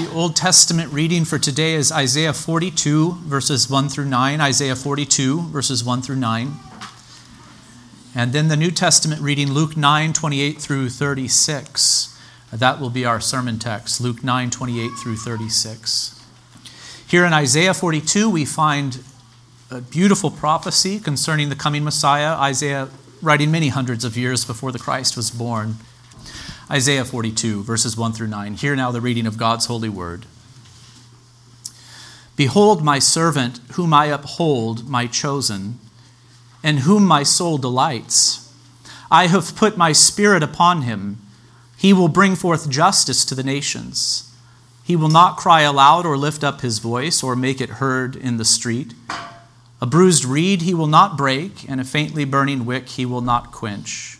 The Old Testament reading for today is Isaiah 42, verses 1 through 9. Isaiah 42, verses 1 through 9. And then the New Testament reading, Luke 9, 28 through 36. That will be our sermon text, Luke 9, 28 through 36. Here in Isaiah 42, we find a beautiful prophecy concerning the coming Messiah, Isaiah writing many hundreds of years before the Christ was born. Isaiah 42, verses 1 through 9. Hear now the reading of God's holy word. Behold, my servant, whom I uphold, my chosen, in whom my soul delights. I have put my spirit upon him. He will bring forth justice to the nations. He will not cry aloud or lift up his voice or make it heard in the street. A bruised reed he will not break, and a faintly burning wick he will not quench.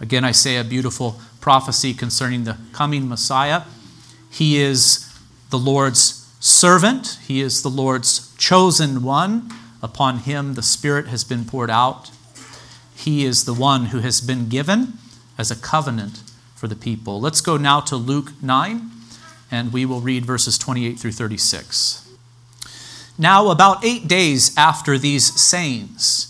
Again, I say a beautiful prophecy concerning the coming Messiah. He is the Lord's servant, he is the Lord's chosen one. Upon him, the Spirit has been poured out. He is the one who has been given as a covenant for the people. Let's go now to Luke 9, and we will read verses 28 through 36. Now, about eight days after these sayings,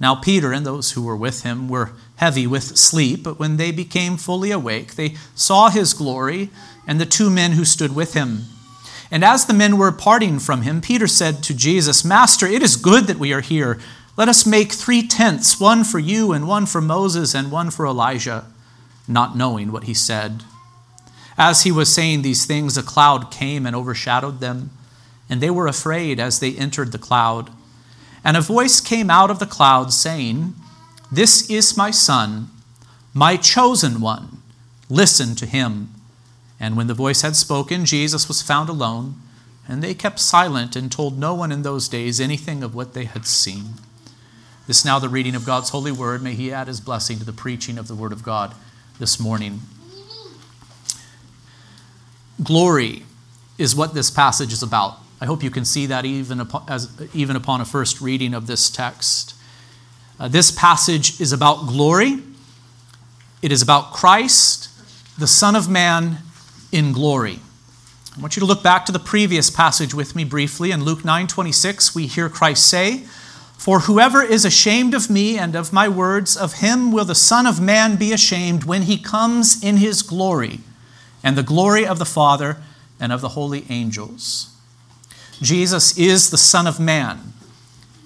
Now, Peter and those who were with him were heavy with sleep, but when they became fully awake, they saw his glory and the two men who stood with him. And as the men were parting from him, Peter said to Jesus, Master, it is good that we are here. Let us make three tents, one for you, and one for Moses, and one for Elijah, not knowing what he said. As he was saying these things, a cloud came and overshadowed them, and they were afraid as they entered the cloud. And a voice came out of the cloud saying, This is my Son, my chosen one. Listen to him. And when the voice had spoken, Jesus was found alone, and they kept silent and told no one in those days anything of what they had seen. This is now the reading of God's holy word. May he add his blessing to the preaching of the word of God this morning. Glory is what this passage is about. I hope you can see that even upon, as, even upon a first reading of this text. Uh, this passage is about glory, it is about Christ, the Son of Man, in glory. I want you to look back to the previous passage with me briefly. In Luke 9 26, we hear Christ say, For whoever is ashamed of me and of my words, of him will the Son of Man be ashamed when he comes in his glory, and the glory of the Father and of the holy angels. Jesus is the Son of Man.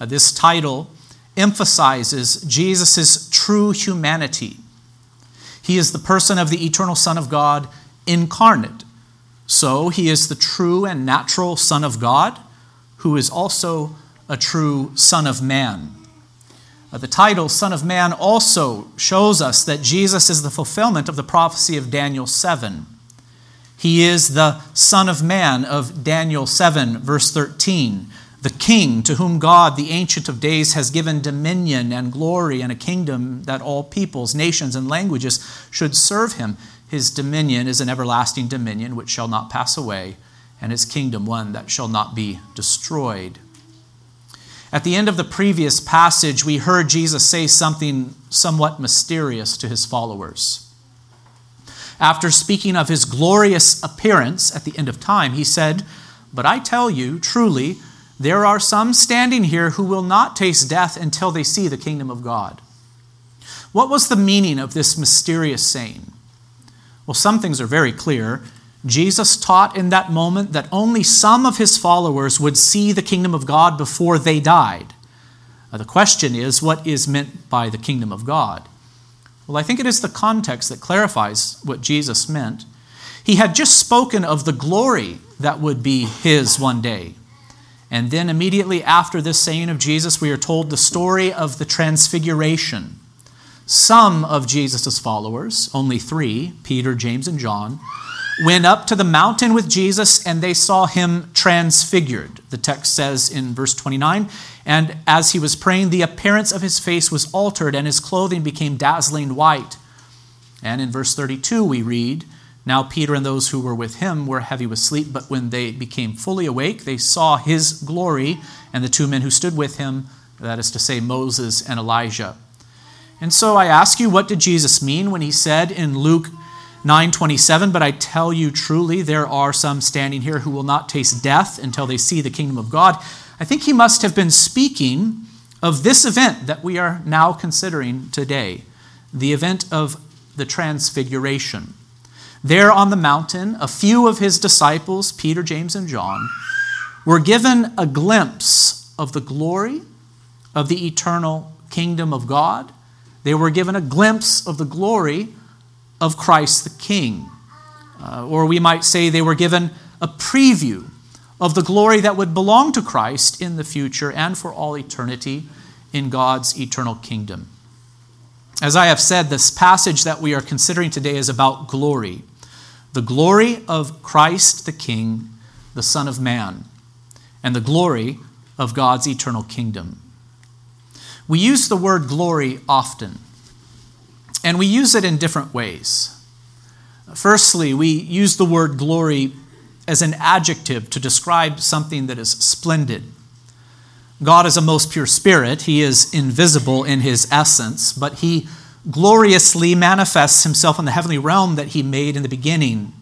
Uh, this title emphasizes Jesus' true humanity. He is the person of the eternal Son of God incarnate. So he is the true and natural Son of God, who is also a true Son of Man. Uh, the title Son of Man also shows us that Jesus is the fulfillment of the prophecy of Daniel 7. He is the Son of Man of Daniel 7, verse 13, the King to whom God, the Ancient of Days, has given dominion and glory and a kingdom that all peoples, nations, and languages should serve him. His dominion is an everlasting dominion which shall not pass away, and his kingdom one that shall not be destroyed. At the end of the previous passage, we heard Jesus say something somewhat mysterious to his followers. After speaking of his glorious appearance at the end of time, he said, But I tell you, truly, there are some standing here who will not taste death until they see the kingdom of God. What was the meaning of this mysterious saying? Well, some things are very clear. Jesus taught in that moment that only some of his followers would see the kingdom of God before they died. Now, the question is what is meant by the kingdom of God? Well, I think it is the context that clarifies what Jesus meant. He had just spoken of the glory that would be his one day. And then immediately after this saying of Jesus, we are told the story of the transfiguration. Some of Jesus' followers, only three, Peter, James, and John, went up to the mountain with Jesus and they saw him transfigured. The text says in verse 29 And as he was praying, the appearance of his face was altered and his clothing became dazzling white. And in verse 32, we read, Now Peter and those who were with him were heavy with sleep, but when they became fully awake, they saw his glory and the two men who stood with him, that is to say, Moses and Elijah. And so I ask you, what did Jesus mean when he said in Luke 9:27 But I tell you truly there are some standing here who will not taste death until they see the kingdom of God. I think he must have been speaking of this event that we are now considering today, the event of the transfiguration. There on the mountain, a few of his disciples, Peter, James, and John, were given a glimpse of the glory of the eternal kingdom of God. They were given a glimpse of the glory of Christ the King. Uh, or we might say they were given a preview of the glory that would belong to Christ in the future and for all eternity in God's eternal kingdom. As I have said, this passage that we are considering today is about glory the glory of Christ the King, the Son of Man, and the glory of God's eternal kingdom. We use the word glory often. And we use it in different ways. Firstly, we use the word glory as an adjective to describe something that is splendid. God is a most pure spirit. He is invisible in his essence, but he gloriously manifests himself in the heavenly realm that he made in the beginning.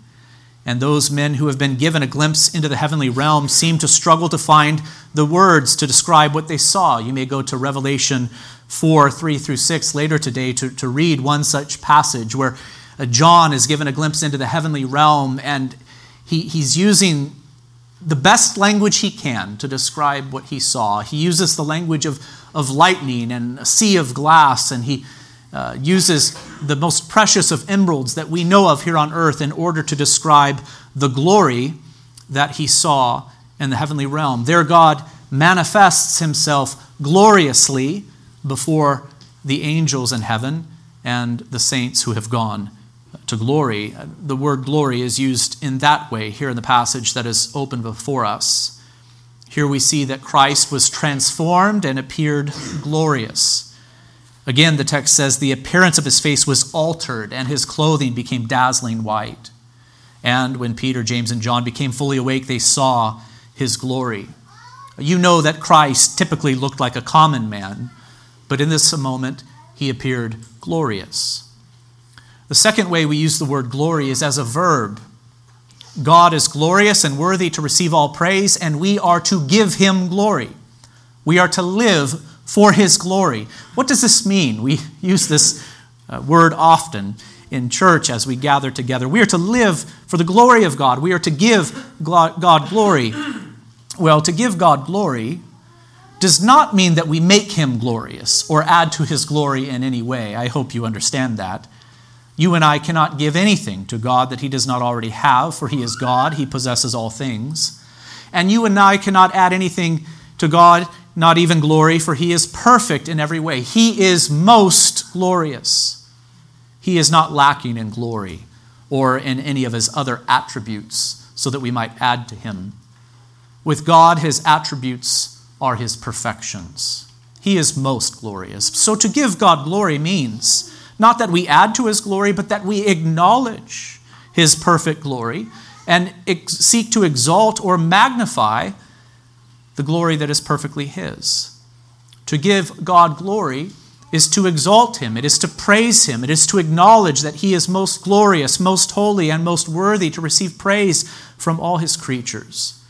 And those men who have been given a glimpse into the heavenly realm seem to struggle to find the words to describe what they saw. You may go to Revelation 4 3 through 6 later today to, to read one such passage where uh, John is given a glimpse into the heavenly realm and he, he's using the best language he can to describe what he saw. He uses the language of, of lightning and a sea of glass, and he uh, uses the most precious of emeralds that we know of here on earth in order to describe the glory that he saw in the heavenly realm. There, God manifests himself gloriously before the angels in heaven and the saints who have gone to glory. The word glory is used in that way here in the passage that is open before us. Here we see that Christ was transformed and appeared glorious. Again, the text says the appearance of his face was altered and his clothing became dazzling white. And when Peter, James, and John became fully awake, they saw his glory. You know that Christ typically looked like a common man, but in this moment, he appeared glorious. The second way we use the word glory is as a verb. God is glorious and worthy to receive all praise, and we are to give him glory. We are to live for his glory. What does this mean? We use this uh, word often in church as we gather together. We are to live for the glory of God. We are to give God glory. Well, to give God glory does not mean that we make him glorious or add to his glory in any way. I hope you understand that. You and I cannot give anything to God that he does not already have, for he is God, he possesses all things. And you and I cannot add anything to God, not even glory, for he is perfect in every way. He is most glorious. He is not lacking in glory or in any of his other attributes, so that we might add to him. With God, his attributes are his perfections. He is most glorious. So to give God glory means not that we add to his glory, but that we acknowledge his perfect glory and seek to exalt or magnify the glory that is perfectly his. To give God glory is to exalt him, it is to praise him, it is to acknowledge that he is most glorious, most holy, and most worthy to receive praise from all his creatures.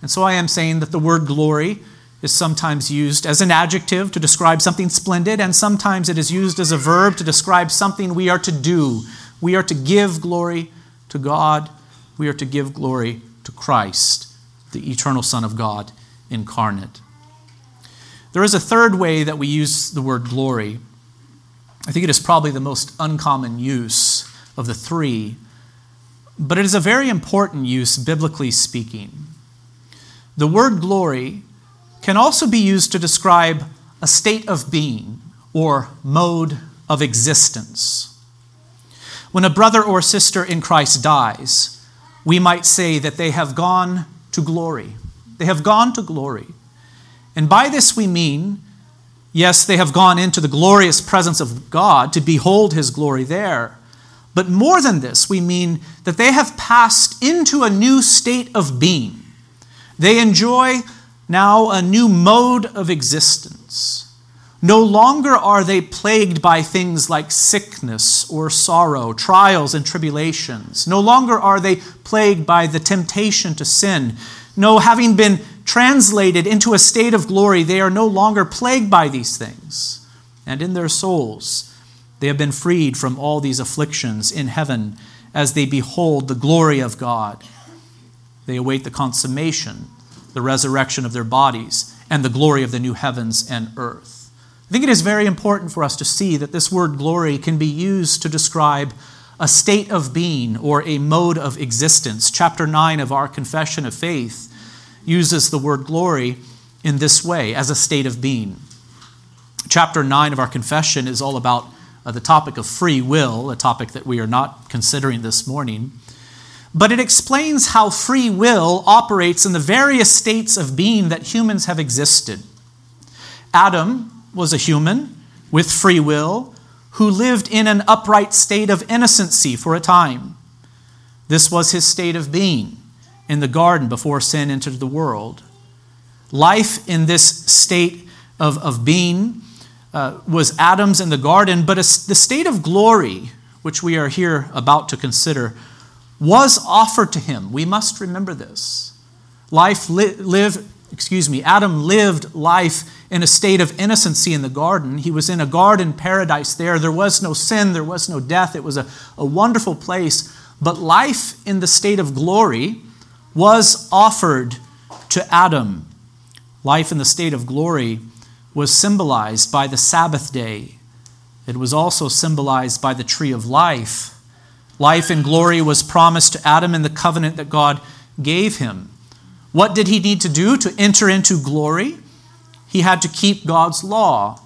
And so I am saying that the word glory is sometimes used as an adjective to describe something splendid, and sometimes it is used as a verb to describe something we are to do. We are to give glory to God, we are to give glory to Christ, the eternal Son of God incarnate. There is a third way that we use the word glory. I think it is probably the most uncommon use of the three, but it is a very important use, biblically speaking. The word glory can also be used to describe a state of being or mode of existence. When a brother or sister in Christ dies, we might say that they have gone to glory. They have gone to glory. And by this we mean, yes, they have gone into the glorious presence of God to behold his glory there. But more than this, we mean that they have passed into a new state of being. They enjoy now a new mode of existence. No longer are they plagued by things like sickness or sorrow, trials and tribulations. No longer are they plagued by the temptation to sin. No, having been translated into a state of glory, they are no longer plagued by these things. And in their souls, they have been freed from all these afflictions in heaven as they behold the glory of God. They await the consummation, the resurrection of their bodies, and the glory of the new heavens and earth. I think it is very important for us to see that this word glory can be used to describe a state of being or a mode of existence. Chapter 9 of our Confession of Faith uses the word glory in this way as a state of being. Chapter 9 of our confession is all about uh, the topic of free will, a topic that we are not considering this morning. But it explains how free will operates in the various states of being that humans have existed. Adam was a human with free will who lived in an upright state of innocency for a time. This was his state of being in the garden before sin entered the world. Life in this state of, of being uh, was Adam's in the garden, but a, the state of glory, which we are here about to consider, was offered to him. We must remember this. Life li- live, excuse me, Adam lived life in a state of innocency in the garden. He was in a garden paradise there. There was no sin, there was no death. It was a, a wonderful place. But life in the state of glory was offered to Adam. Life in the state of glory was symbolized by the Sabbath day. It was also symbolized by the tree of life. Life in glory was promised to Adam in the covenant that God gave him. What did he need to do to enter into glory? He had to keep God's law.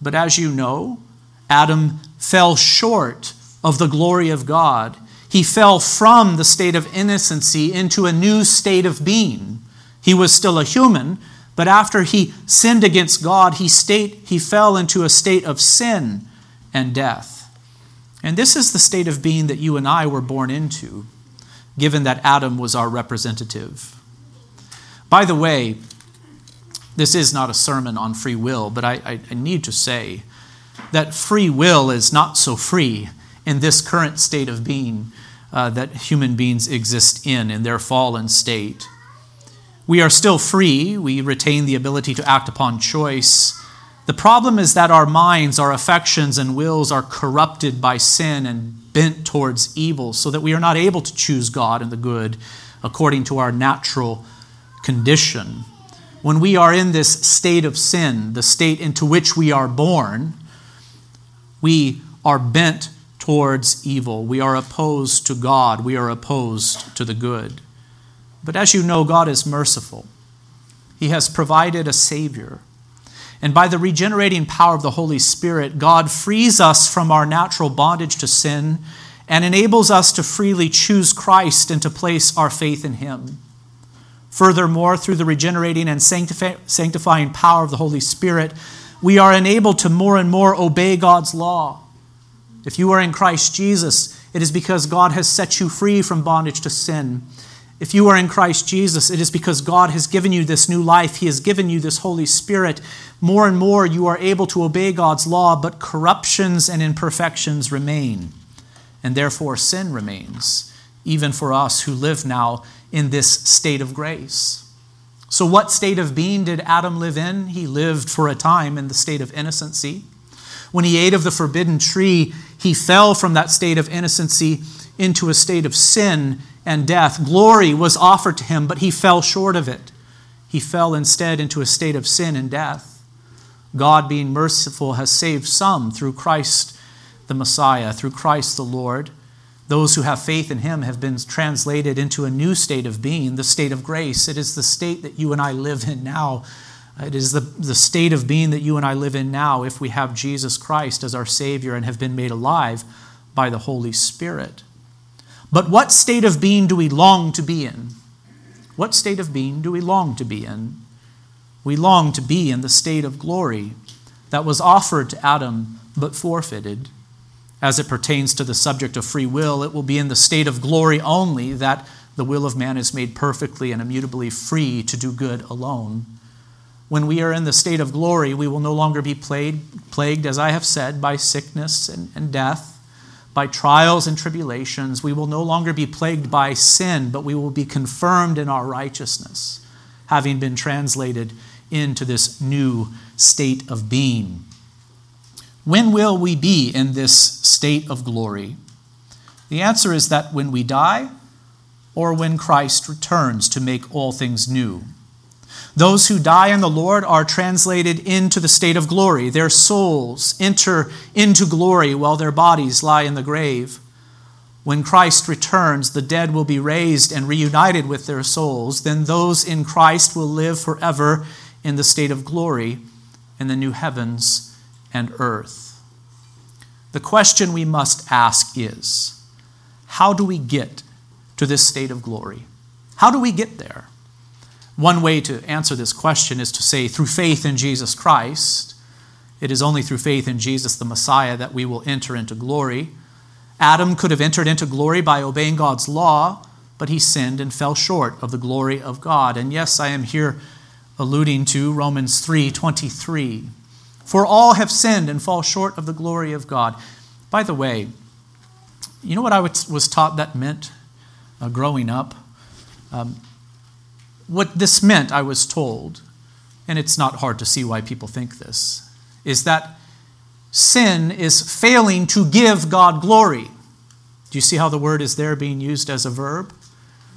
But as you know, Adam fell short of the glory of God he fell from the state of innocency into a new state of being. He was still a human, but after he sinned against God, he, state, he fell into a state of sin and death. And this is the state of being that you and I were born into, given that Adam was our representative. By the way, this is not a sermon on free will, but I, I, I need to say that free will is not so free in this current state of being uh, that human beings exist in, in their fallen state. We are still free, we retain the ability to act upon choice. The problem is that our minds, our affections, and wills are corrupted by sin and bent towards evil, so that we are not able to choose God and the good according to our natural condition. When we are in this state of sin, the state into which we are born, we are bent towards evil. We are opposed to God. We are opposed to the good. But as you know, God is merciful. He has provided a Savior. And by the regenerating power of the Holy Spirit, God frees us from our natural bondage to sin and enables us to freely choose Christ and to place our faith in Him. Furthermore, through the regenerating and sanctifying power of the Holy Spirit, we are enabled to more and more obey God's law. If you are in Christ Jesus, it is because God has set you free from bondage to sin. If you are in Christ Jesus, it is because God has given you this new life. He has given you this Holy Spirit. More and more, you are able to obey God's law, but corruptions and imperfections remain. And therefore, sin remains, even for us who live now in this state of grace. So, what state of being did Adam live in? He lived for a time in the state of innocency. When he ate of the forbidden tree, he fell from that state of innocency into a state of sin and death. Glory was offered to him, but he fell short of it. He fell instead into a state of sin and death. God, being merciful, has saved some through Christ the Messiah, through Christ the Lord. Those who have faith in him have been translated into a new state of being, the state of grace. It is the state that you and I live in now. It is the, the state of being that you and I live in now if we have Jesus Christ as our Savior and have been made alive by the Holy Spirit. But what state of being do we long to be in? What state of being do we long to be in? We long to be in the state of glory that was offered to Adam but forfeited. As it pertains to the subject of free will, it will be in the state of glory only that the will of man is made perfectly and immutably free to do good alone. When we are in the state of glory, we will no longer be plagued, plagued as I have said, by sickness and, and death by trials and tribulations. We will no longer be plagued by sin, but we will be confirmed in our righteousness, having been translated into this new state of being. When will we be in this state of glory? The answer is that when we die or when Christ returns to make all things new. Those who die in the Lord are translated into the state of glory. Their souls enter into glory while their bodies lie in the grave. When Christ returns, the dead will be raised and reunited with their souls. Then those in Christ will live forever in the state of glory in the new heavens and earth. The question we must ask is how do we get to this state of glory? How do we get there? One way to answer this question is to say, through faith in Jesus Christ, it is only through faith in Jesus the Messiah that we will enter into glory. Adam could have entered into glory by obeying God's law, but he sinned and fell short of the glory of God. And yes, I am here alluding to Romans 3:23. For all have sinned and fall short of the glory of God. By the way, you know what I was taught that meant uh, growing up? Um, what this meant, I was told, and it's not hard to see why people think this, is that sin is failing to give God glory. Do you see how the word is there being used as a verb?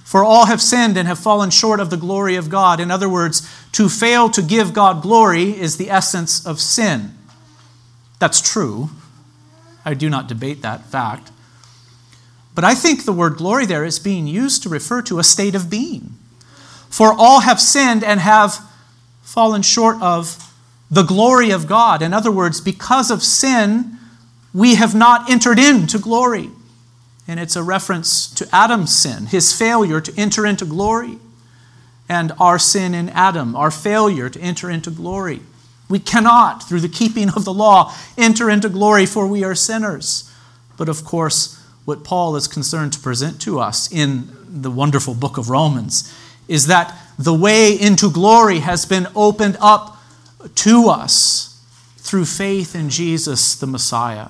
For all have sinned and have fallen short of the glory of God. In other words, to fail to give God glory is the essence of sin. That's true. I do not debate that fact. But I think the word glory there is being used to refer to a state of being. For all have sinned and have fallen short of the glory of God. In other words, because of sin, we have not entered into glory. And it's a reference to Adam's sin, his failure to enter into glory, and our sin in Adam, our failure to enter into glory. We cannot, through the keeping of the law, enter into glory, for we are sinners. But of course, what Paul is concerned to present to us in the wonderful book of Romans is that the way into glory has been opened up to us through faith in Jesus the Messiah.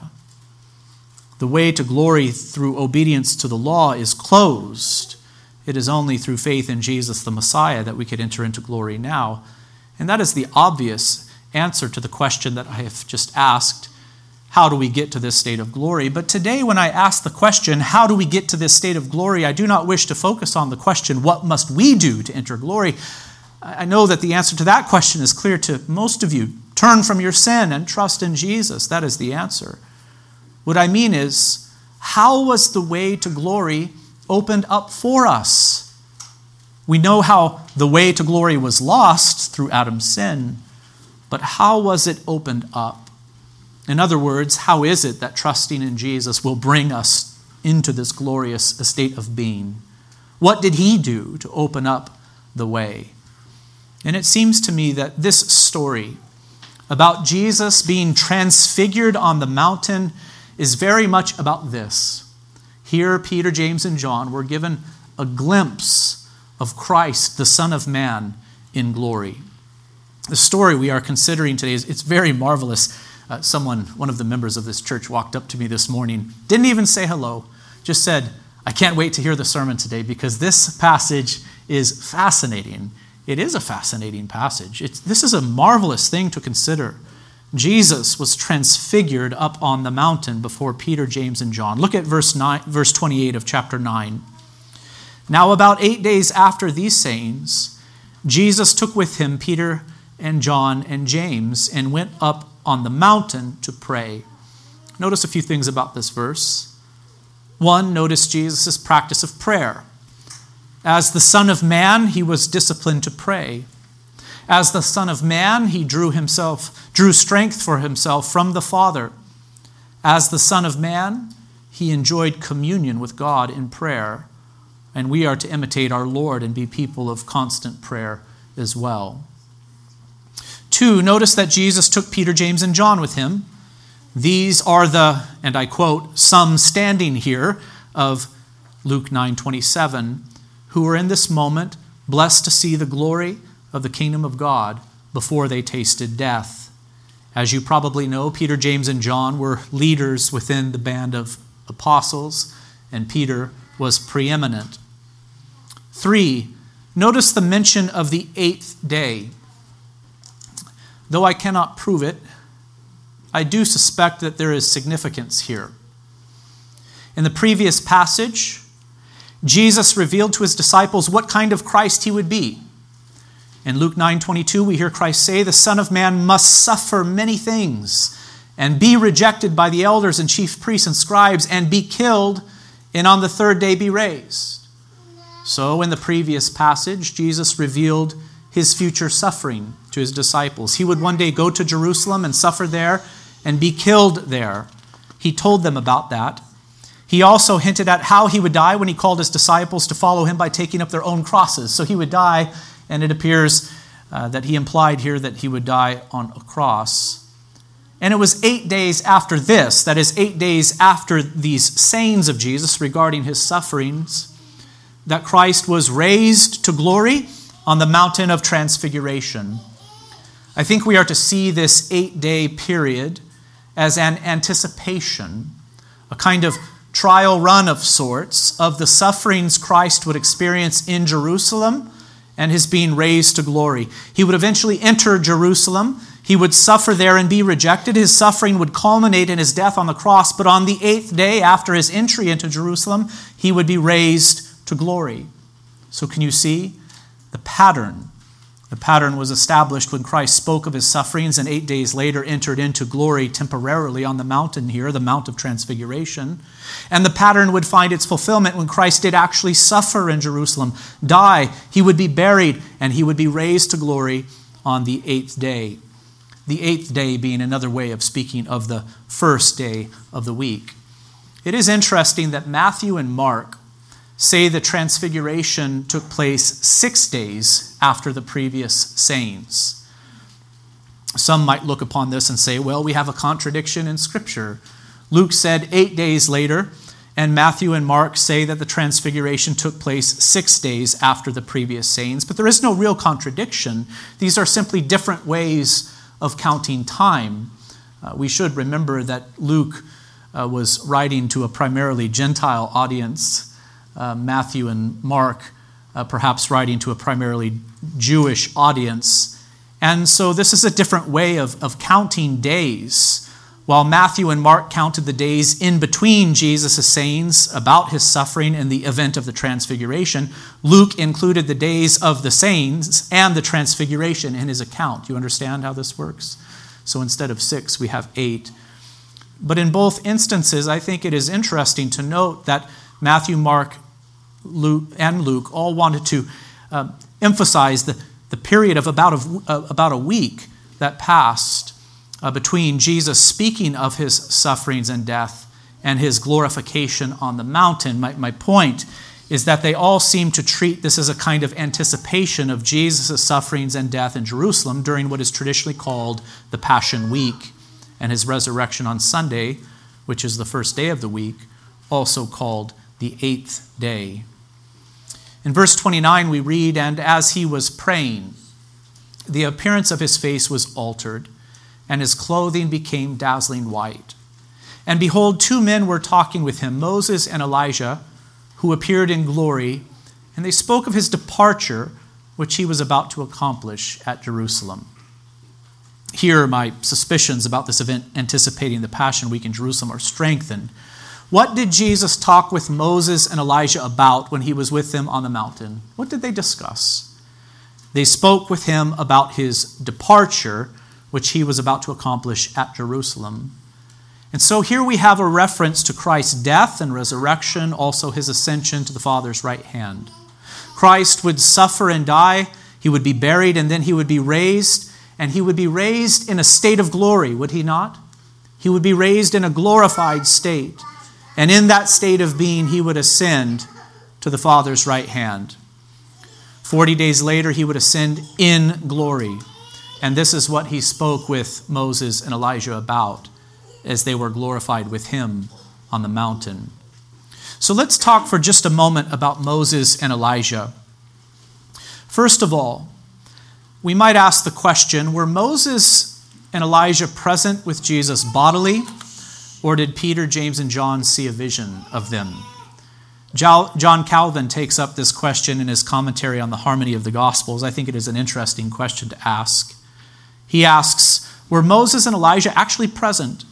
The way to glory through obedience to the law is closed. It is only through faith in Jesus the Messiah that we could enter into glory now. And that is the obvious answer to the question that I have just asked how do we get to this state of glory? But today, when I ask the question, how do we get to this state of glory, I do not wish to focus on the question, what must we do to enter glory? I know that the answer to that question is clear to most of you. Turn from your sin and trust in Jesus. That is the answer. What I mean is, how was the way to glory opened up for us? We know how the way to glory was lost through Adam's sin, but how was it opened up? In other words, how is it that trusting in Jesus will bring us into this glorious state of being? What did he do to open up the way? And it seems to me that this story about Jesus being transfigured on the mountain is very much about this. Here, Peter, James, and John were given a glimpse of Christ, the Son of Man, in glory. The story we are considering today is it's very marvelous. Uh, someone, one of the members of this church, walked up to me this morning, didn't even say hello, just said, I can't wait to hear the sermon today because this passage is fascinating. It is a fascinating passage. It's, this is a marvelous thing to consider. Jesus was transfigured up on the mountain before Peter, James, and John. Look at verse, 9, verse 28 of chapter 9. Now, about eight days after these sayings, Jesus took with him Peter and John and James and went up on the mountain to pray. Notice a few things about this verse. One, notice Jesus' practice of prayer. As the Son of Man, he was disciplined to pray. As the Son of Man, he drew himself, drew strength for himself from the Father. As the Son of Man, he enjoyed communion with God in prayer. And we are to imitate our Lord and be people of constant prayer as well. Two, notice that Jesus took Peter, James, and John with him. These are the, and I quote, some standing here of Luke 9:27, who are in this moment blessed to see the glory of the kingdom of God before they tasted death. As you probably know, Peter, James, and John were leaders within the band of apostles, and Peter was preeminent. Three, notice the mention of the eighth day. Though I cannot prove it, I do suspect that there is significance here. In the previous passage, Jesus revealed to his disciples what kind of Christ he would be. In Luke 9:22 we hear Christ say the son of man must suffer many things and be rejected by the elders and chief priests and scribes and be killed and on the third day be raised. So in the previous passage Jesus revealed his future suffering to his disciples. He would one day go to Jerusalem and suffer there and be killed there. He told them about that. He also hinted at how he would die when he called his disciples to follow him by taking up their own crosses. So he would die and it appears uh, that he implied here that he would die on a cross. And it was eight days after this, that is, eight days after these sayings of Jesus regarding his sufferings, that Christ was raised to glory on the mountain of transfiguration. I think we are to see this eight day period as an anticipation, a kind of trial run of sorts of the sufferings Christ would experience in Jerusalem and his being raised to glory. He would eventually enter Jerusalem. He would suffer there and be rejected. His suffering would culminate in his death on the cross, but on the eighth day after his entry into Jerusalem, he would be raised to glory. So, can you see the pattern the pattern was established when Christ spoke of his sufferings and eight days later entered into glory temporarily on the mountain here, the Mount of Transfiguration. And the pattern would find its fulfillment when Christ did actually suffer in Jerusalem, die, he would be buried, and he would be raised to glory on the eighth day. The eighth day being another way of speaking of the first day of the week. It is interesting that Matthew and Mark say the transfiguration took place six days after the previous sayings. Some might look upon this and say, well, we have a contradiction in Scripture. Luke said eight days later, and Matthew and Mark say that the transfiguration took place six days after the previous sayings. But there is no real contradiction. These are simply different ways of counting time. Uh, we should remember that Luke uh, was writing to a primarily Gentile audience uh, Matthew and Mark, uh, perhaps writing to a primarily Jewish audience. And so this is a different way of, of counting days. While Matthew and Mark counted the days in between Jesus' sayings about his suffering and the event of the transfiguration, Luke included the days of the sayings and the transfiguration in his account. You understand how this works? So instead of six, we have eight. But in both instances, I think it is interesting to note that Matthew, Mark, Luke, and Luke all wanted to uh, emphasize the, the period of about a, uh, about a week that passed uh, between Jesus speaking of his sufferings and death and his glorification on the mountain. My, my point is that they all seem to treat this as a kind of anticipation of Jesus' sufferings and death in Jerusalem during what is traditionally called the Passion Week and his resurrection on Sunday, which is the first day of the week, also called the eighth day. In verse 29, we read, And as he was praying, the appearance of his face was altered, and his clothing became dazzling white. And behold, two men were talking with him, Moses and Elijah, who appeared in glory, and they spoke of his departure, which he was about to accomplish at Jerusalem. Here, my suspicions about this event anticipating the Passion Week in Jerusalem are strengthened. What did Jesus talk with Moses and Elijah about when he was with them on the mountain? What did they discuss? They spoke with him about his departure, which he was about to accomplish at Jerusalem. And so here we have a reference to Christ's death and resurrection, also his ascension to the Father's right hand. Christ would suffer and die, he would be buried, and then he would be raised, and he would be raised in a state of glory, would he not? He would be raised in a glorified state. And in that state of being, he would ascend to the Father's right hand. Forty days later, he would ascend in glory. And this is what he spoke with Moses and Elijah about as they were glorified with him on the mountain. So let's talk for just a moment about Moses and Elijah. First of all, we might ask the question were Moses and Elijah present with Jesus bodily, or did Peter, James, and John see a vision of them? John Calvin takes up this question in his commentary on the harmony of the Gospels. I think it is an interesting question to ask. He asks Were Moses and Elijah actually present?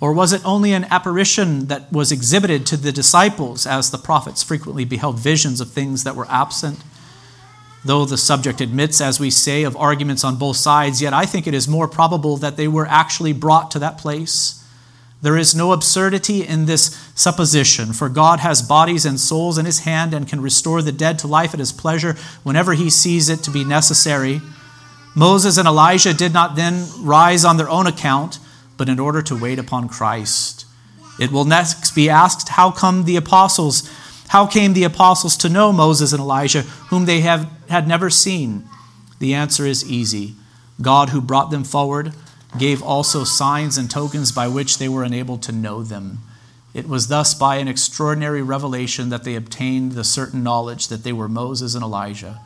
Or was it only an apparition that was exhibited to the disciples, as the prophets frequently beheld visions of things that were absent? Though the subject admits, as we say, of arguments on both sides, yet I think it is more probable that they were actually brought to that place there is no absurdity in this supposition, for God has bodies and souls in his hand and can restore the dead to life at his pleasure whenever he sees it to be necessary. Moses and Elijah did not then rise on their own account, but in order to wait upon Christ. It will next be asked, how come the apostles, how came the apostles to know Moses and Elijah, whom they have, had never seen? The answer is easy. God, who brought them forward, gave also signs and tokens by which they were enabled to know them. It was thus by an extraordinary revelation that they obtained the certain knowledge that they were Moses and Elijah.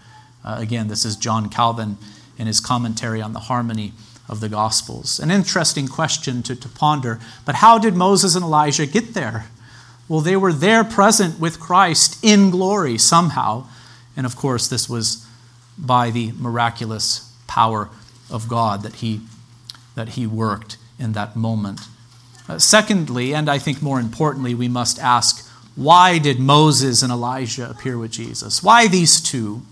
Uh, again, this is John Calvin in his commentary on the harmony of the Gospels. An interesting question to, to ponder, but how did Moses and Elijah get there? Well, they were there present with Christ in glory somehow. And of course, this was by the miraculous power of God that he that he worked in that moment. Uh, secondly, and I think more importantly, we must ask why did Moses and Elijah appear with Jesus? Why these two?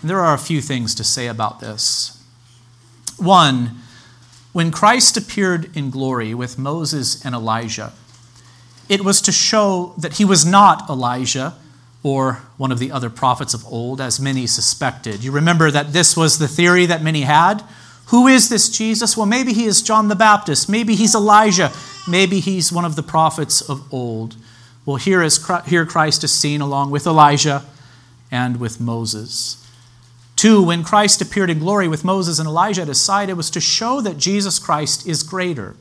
And there are a few things to say about this. One, when Christ appeared in glory with Moses and Elijah, it was to show that he was not Elijah or one of the other prophets of old, as many suspected. You remember that this was the theory that many had who is this Jesus? Well, maybe he is John the Baptist. Maybe he's Elijah. Maybe he's one of the prophets of old. Well, here, is, here Christ is seen along with Elijah and with Moses. Two, when Christ appeared in glory with Moses and Elijah at his side, it was to show that Jesus Christ is greater.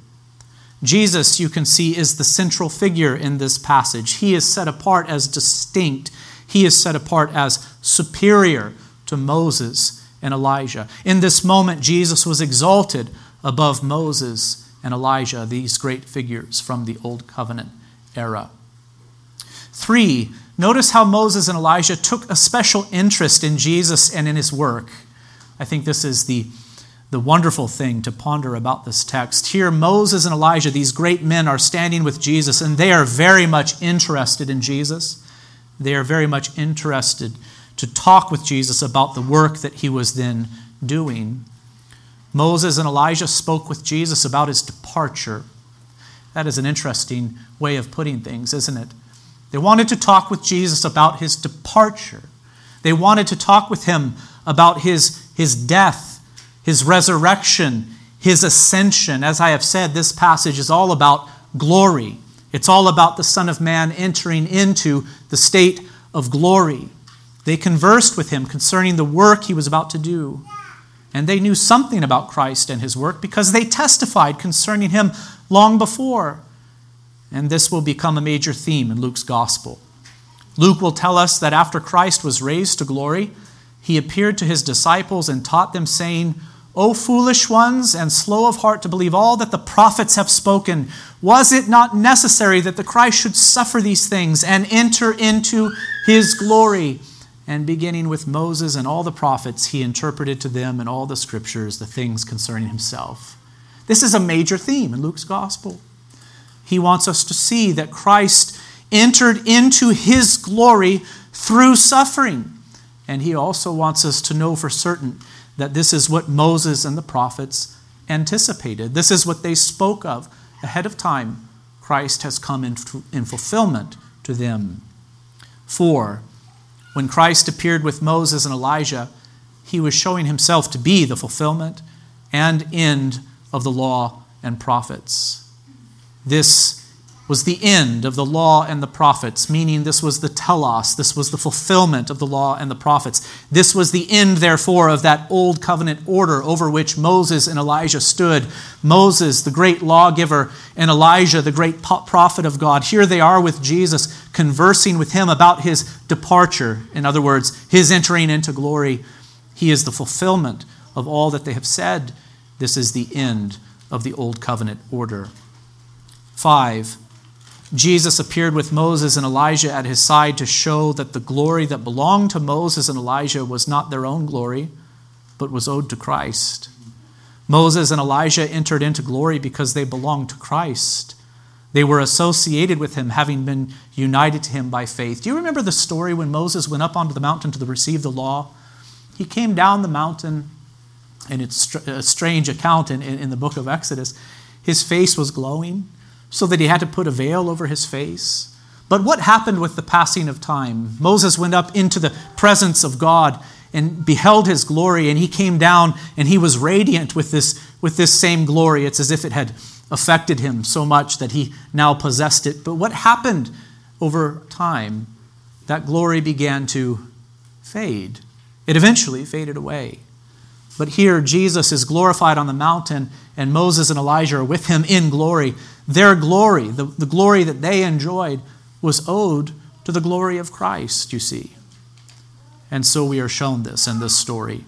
Jesus, you can see, is the central figure in this passage. He is set apart as distinct, he is set apart as superior to Moses and Elijah. In this moment, Jesus was exalted above Moses and Elijah, these great figures from the Old Covenant era. Three, notice how Moses and Elijah took a special interest in Jesus and in his work. I think this is the, the wonderful thing to ponder about this text. Here, Moses and Elijah, these great men, are standing with Jesus, and they are very much interested in Jesus. They are very much interested to talk with Jesus about the work that he was then doing. Moses and Elijah spoke with Jesus about his departure. That is an interesting way of putting things, isn't it? They wanted to talk with Jesus about his departure. They wanted to talk with him about his, his death, his resurrection, his ascension. As I have said, this passage is all about glory. It's all about the Son of Man entering into the state of glory. They conversed with him concerning the work he was about to do. And they knew something about Christ and his work because they testified concerning him long before. And this will become a major theme in Luke's gospel. Luke will tell us that after Christ was raised to glory, he appeared to his disciples and taught them, saying, O foolish ones, and slow of heart to believe all that the prophets have spoken, was it not necessary that the Christ should suffer these things and enter into his glory? And beginning with Moses and all the prophets, he interpreted to them in all the scriptures the things concerning himself. This is a major theme in Luke's gospel. He wants us to see that Christ entered into his glory through suffering. And he also wants us to know for certain that this is what Moses and the prophets anticipated. This is what they spoke of ahead of time. Christ has come in, in fulfillment to them. Four, when Christ appeared with Moses and Elijah, he was showing himself to be the fulfillment and end of the law and prophets. This was the end of the law and the prophets, meaning this was the telos, this was the fulfillment of the law and the prophets. This was the end, therefore, of that old covenant order over which Moses and Elijah stood. Moses, the great lawgiver, and Elijah, the great prophet of God. Here they are with Jesus, conversing with him about his departure. In other words, his entering into glory. He is the fulfillment of all that they have said. This is the end of the old covenant order. Five, Jesus appeared with Moses and Elijah at his side to show that the glory that belonged to Moses and Elijah was not their own glory, but was owed to Christ. Moses and Elijah entered into glory because they belonged to Christ. They were associated with him, having been united to him by faith. Do you remember the story when Moses went up onto the mountain to receive the law? He came down the mountain, and it's a strange account in, in, in the book of Exodus. His face was glowing so that he had to put a veil over his face. But what happened with the passing of time? Moses went up into the presence of God and beheld his glory, and he came down and he was radiant with this, with this same glory. It's as if it had affected him so much that he now possessed it. But what happened over time? That glory began to fade. It eventually faded away. But here, Jesus is glorified on the mountain, and Moses and Elijah are with him in glory. Their glory, the, the glory that they enjoyed, was owed to the glory of Christ, you see. And so we are shown this in this story.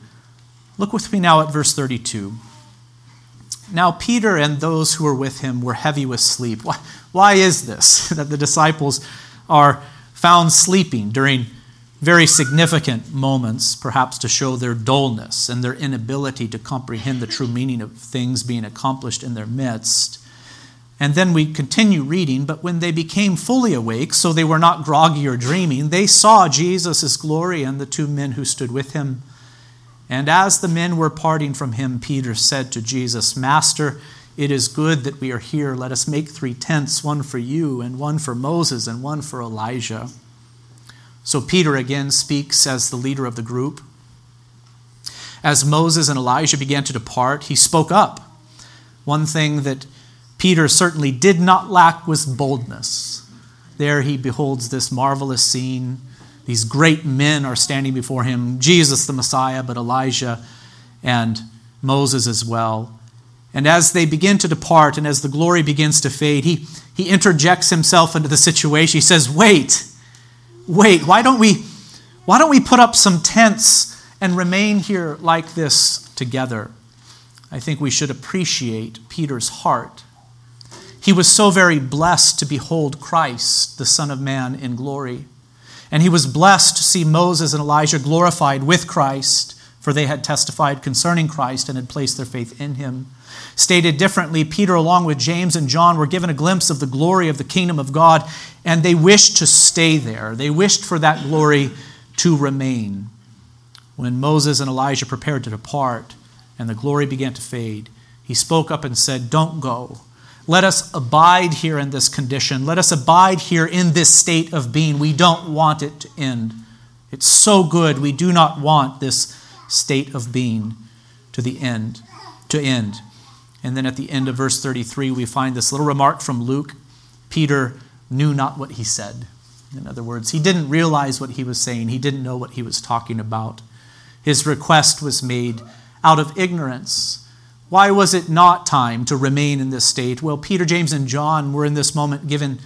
Look with me now at verse 32. Now, Peter and those who were with him were heavy with sleep. Why, why is this that the disciples are found sleeping during very significant moments, perhaps to show their dullness and their inability to comprehend the true meaning of things being accomplished in their midst? And then we continue reading, but when they became fully awake, so they were not groggy or dreaming, they saw Jesus' glory and the two men who stood with him. And as the men were parting from him, Peter said to Jesus, Master, it is good that we are here. Let us make three tents one for you, and one for Moses, and one for Elijah. So Peter again speaks as the leader of the group. As Moses and Elijah began to depart, he spoke up. One thing that Peter certainly did not lack with boldness. There he beholds this marvelous scene. These great men are standing before him Jesus, the Messiah, but Elijah and Moses as well. And as they begin to depart and as the glory begins to fade, he, he interjects himself into the situation. He says, Wait, wait, why don't we, why don't we put up some tents and remain here like this together? I think we should appreciate Peter's heart he was so very blessed to behold Christ, the Son of Man, in glory. And he was blessed to see Moses and Elijah glorified with Christ, for they had testified concerning Christ and had placed their faith in him. Stated differently, Peter, along with James and John, were given a glimpse of the glory of the kingdom of God, and they wished to stay there. They wished for that glory to remain. When Moses and Elijah prepared to depart and the glory began to fade, he spoke up and said, Don't go. Let us abide here in this condition. Let us abide here in this state of being. We don't want it to end. It's so good. We do not want this state of being to the end, to end. And then at the end of verse 33, we find this little remark from Luke Peter knew not what he said. In other words, he didn't realize what he was saying, he didn't know what he was talking about. His request was made out of ignorance. Why was it not time to remain in this state? Well, Peter, James, and John were in this moment given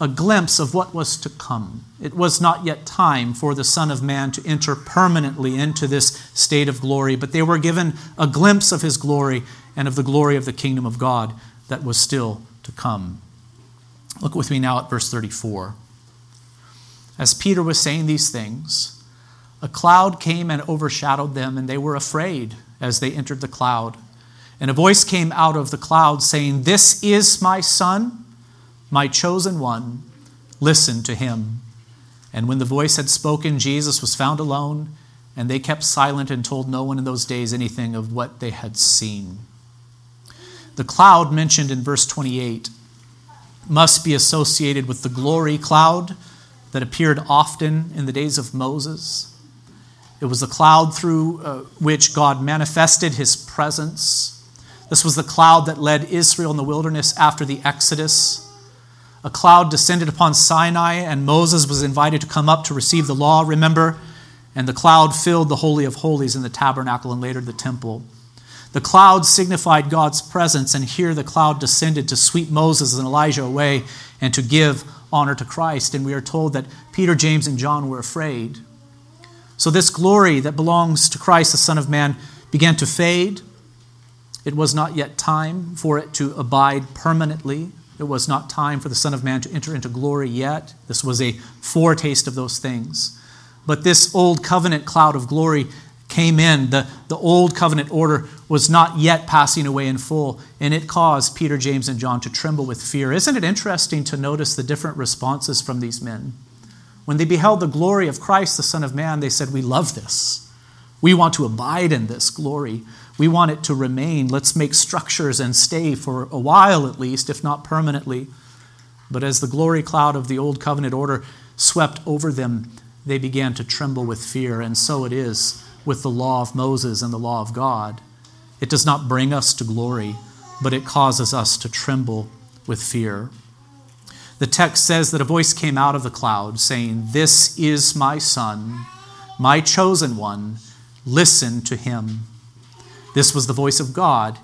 a glimpse of what was to come. It was not yet time for the Son of Man to enter permanently into this state of glory, but they were given a glimpse of his glory and of the glory of the kingdom of God that was still to come. Look with me now at verse 34. As Peter was saying these things, a cloud came and overshadowed them, and they were afraid as they entered the cloud. And a voice came out of the cloud saying, This is my Son my chosen one, listen to him. And when the voice had spoken, Jesus was found alone, and they kept silent and told no one in those days anything of what they had seen. The cloud mentioned in verse 28 must be associated with the glory cloud that appeared often in the days of Moses. It was the cloud through uh, which God manifested his presence. This was the cloud that led Israel in the wilderness after the Exodus. A cloud descended upon Sinai, and Moses was invited to come up to receive the law, remember? And the cloud filled the Holy of Holies in the tabernacle and later the temple. The cloud signified God's presence, and here the cloud descended to sweep Moses and Elijah away and to give honor to Christ. And we are told that Peter, James, and John were afraid. So, this glory that belongs to Christ, the Son of Man, began to fade. It was not yet time for it to abide permanently. It was not time for the Son of Man to enter into glory yet. This was a foretaste of those things. But this old covenant cloud of glory came in. The, the old covenant order was not yet passing away in full, and it caused Peter, James, and John to tremble with fear. Isn't it interesting to notice the different responses from these men? When they beheld the glory of Christ, the Son of Man, they said, We love this. We want to abide in this glory. We want it to remain. Let's make structures and stay for a while at least, if not permanently. But as the glory cloud of the old covenant order swept over them, they began to tremble with fear. And so it is with the law of Moses and the law of God. It does not bring us to glory, but it causes us to tremble with fear. The text says that a voice came out of the cloud saying, This is my Son, my chosen one. Listen to him. This was the voice of God.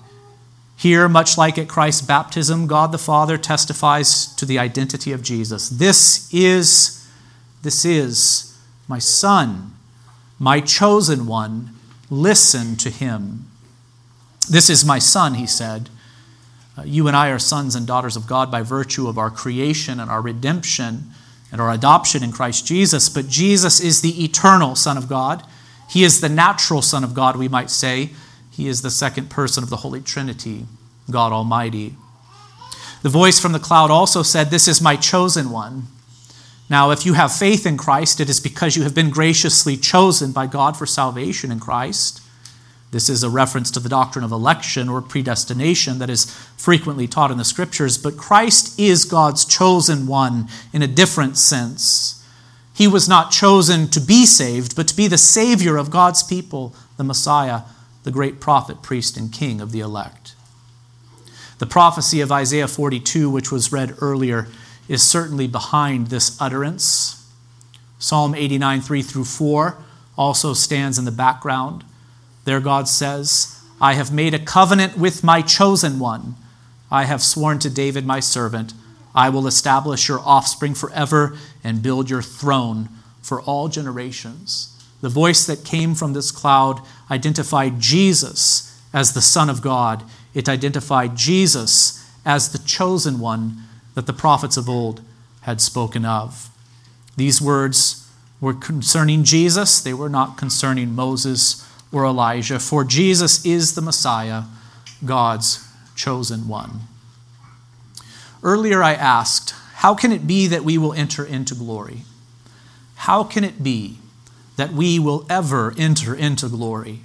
Here, much like at Christ's baptism, God the Father testifies to the identity of Jesus. This is, this is my Son, my chosen one. Listen to him. This is my Son, he said. Uh, you and I are sons and daughters of God by virtue of our creation and our redemption and our adoption in Christ Jesus. But Jesus is the eternal Son of God. He is the natural Son of God, we might say. He is the second person of the Holy Trinity, God Almighty. The voice from the cloud also said, This is my chosen one. Now, if you have faith in Christ, it is because you have been graciously chosen by God for salvation in Christ. This is a reference to the doctrine of election or predestination that is frequently taught in the scriptures, but Christ is God's chosen one in a different sense. He was not chosen to be saved, but to be the Savior of God's people, the Messiah the great prophet, priest, and king of the elect. The prophecy of Isaiah 42, which was read earlier, is certainly behind this utterance. Psalm 89, 3 through 4 also stands in the background. There, God says, I have made a covenant with my chosen one. I have sworn to David, my servant, I will establish your offspring forever and build your throne for all generations. The voice that came from this cloud identified Jesus as the Son of God. It identified Jesus as the chosen one that the prophets of old had spoken of. These words were concerning Jesus, they were not concerning Moses or Elijah, for Jesus is the Messiah, God's chosen one. Earlier I asked, How can it be that we will enter into glory? How can it be that we will ever enter into glory.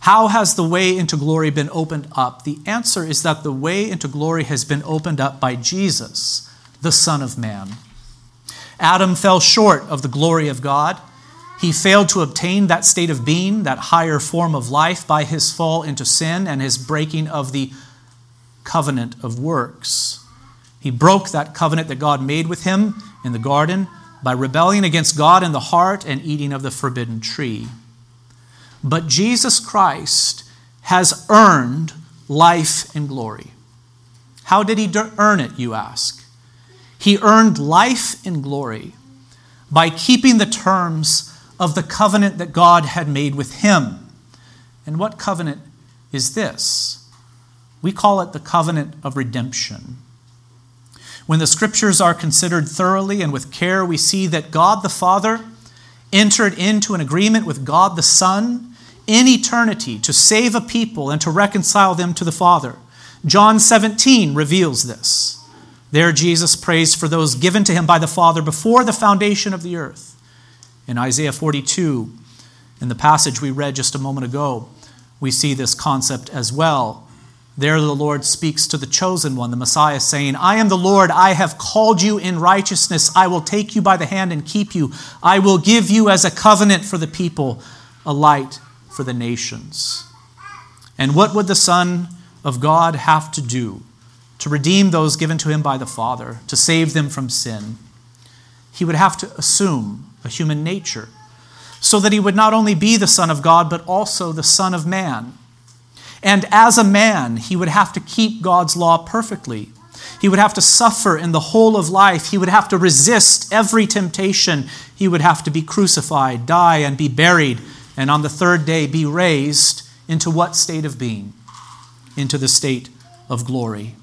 How has the way into glory been opened up? The answer is that the way into glory has been opened up by Jesus, the Son of Man. Adam fell short of the glory of God. He failed to obtain that state of being, that higher form of life, by his fall into sin and his breaking of the covenant of works. He broke that covenant that God made with him in the garden by rebelling against God in the heart and eating of the forbidden tree. But Jesus Christ has earned life and glory. How did he earn it, you ask? He earned life and glory by keeping the terms of the covenant that God had made with him. And what covenant is this? We call it the covenant of redemption. When the scriptures are considered thoroughly and with care, we see that God the Father entered into an agreement with God the Son in eternity to save a people and to reconcile them to the Father. John 17 reveals this. There, Jesus prays for those given to him by the Father before the foundation of the earth. In Isaiah 42, in the passage we read just a moment ago, we see this concept as well. There, the Lord speaks to the chosen one, the Messiah, saying, I am the Lord, I have called you in righteousness. I will take you by the hand and keep you. I will give you as a covenant for the people, a light for the nations. And what would the Son of God have to do to redeem those given to him by the Father, to save them from sin? He would have to assume a human nature so that he would not only be the Son of God, but also the Son of Man. And as a man, he would have to keep God's law perfectly. He would have to suffer in the whole of life. He would have to resist every temptation. He would have to be crucified, die, and be buried, and on the third day be raised into what state of being? Into the state of glory.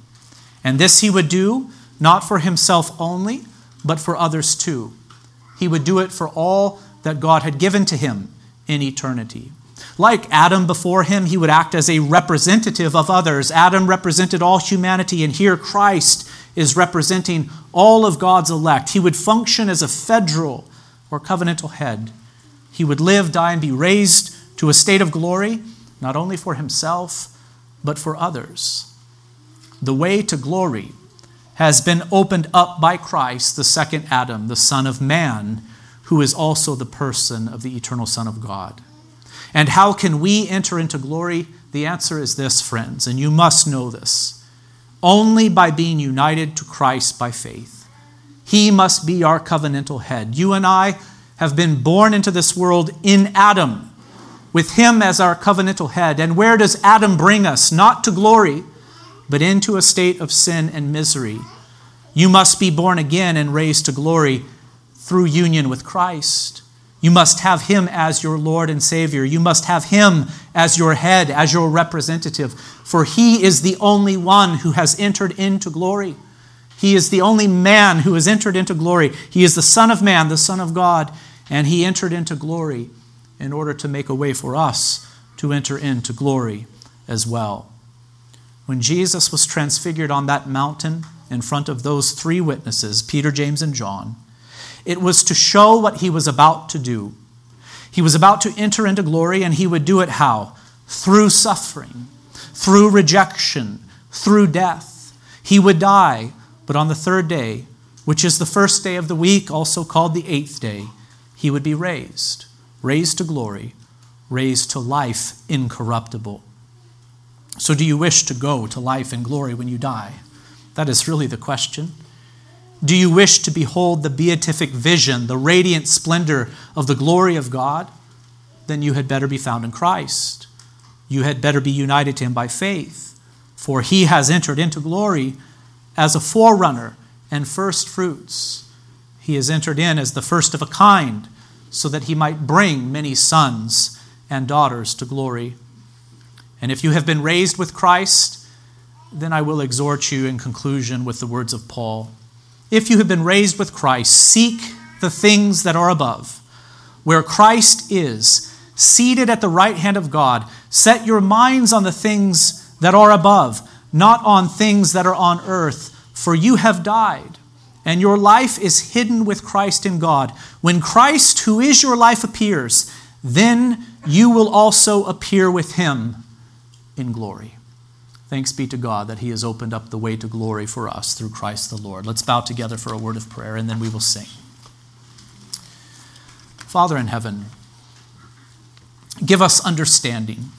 And this he would do not for himself only, but for others too. He would do it for all that God had given to him in eternity. Like Adam before him, he would act as a representative of others. Adam represented all humanity, and here Christ is representing all of God's elect. He would function as a federal or covenantal head. He would live, die, and be raised to a state of glory, not only for himself, but for others. The way to glory has been opened up by Christ, the second Adam, the Son of Man, who is also the person of the eternal Son of God. And how can we enter into glory? The answer is this, friends, and you must know this only by being united to Christ by faith. He must be our covenantal head. You and I have been born into this world in Adam, with him as our covenantal head. And where does Adam bring us? Not to glory, but into a state of sin and misery. You must be born again and raised to glory through union with Christ. You must have Him as your Lord and Savior. You must have Him as your head, as your representative, for He is the only one who has entered into glory. He is the only man who has entered into glory. He is the Son of Man, the Son of God, and He entered into glory in order to make a way for us to enter into glory as well. When Jesus was transfigured on that mountain in front of those three witnesses, Peter, James, and John, it was to show what he was about to do. He was about to enter into glory, and he would do it how? Through suffering, through rejection, through death. He would die, but on the third day, which is the first day of the week, also called the eighth day, he would be raised, raised to glory, raised to life incorruptible. So, do you wish to go to life and glory when you die? That is really the question. Do you wish to behold the beatific vision, the radiant splendor of the glory of God? Then you had better be found in Christ. You had better be united to him by faith, for he has entered into glory as a forerunner and first fruits. He has entered in as the first of a kind, so that he might bring many sons and daughters to glory. And if you have been raised with Christ, then I will exhort you in conclusion with the words of Paul. If you have been raised with Christ, seek the things that are above, where Christ is, seated at the right hand of God. Set your minds on the things that are above, not on things that are on earth, for you have died, and your life is hidden with Christ in God. When Christ, who is your life, appears, then you will also appear with him in glory. Thanks be to God that He has opened up the way to glory for us through Christ the Lord. Let's bow together for a word of prayer and then we will sing. Father in heaven, give us understanding.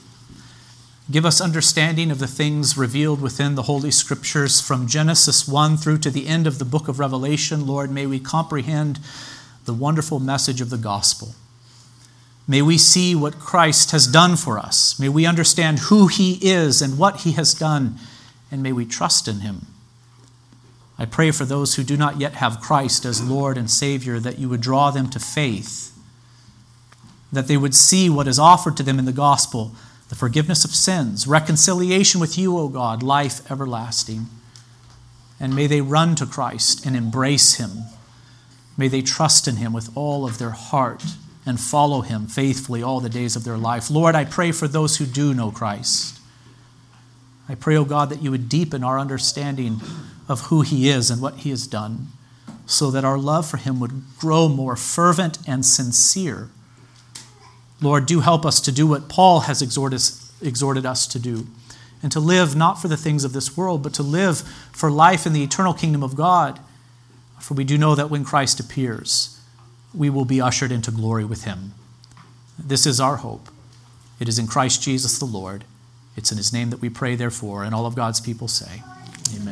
Give us understanding of the things revealed within the Holy Scriptures from Genesis 1 through to the end of the book of Revelation. Lord, may we comprehend the wonderful message of the gospel. May we see what Christ has done for us. May we understand who he is and what he has done, and may we trust in him. I pray for those who do not yet have Christ as Lord and Savior that you would draw them to faith, that they would see what is offered to them in the gospel the forgiveness of sins, reconciliation with you, O God, life everlasting. And may they run to Christ and embrace him. May they trust in him with all of their heart and follow him faithfully all the days of their life. Lord, I pray for those who do know Christ. I pray, O God, that you would deepen our understanding of who he is and what he has done, so that our love for him would grow more fervent and sincere Lord, do help us to do what Paul has exhorted us, exhorted us to do, and to live not for the things of this world, but to live for life in the eternal kingdom of God. For we do know that when Christ appears, we will be ushered into glory with him. This is our hope. It is in Christ Jesus the Lord. It's in his name that we pray, therefore, and all of God's people say, Amen.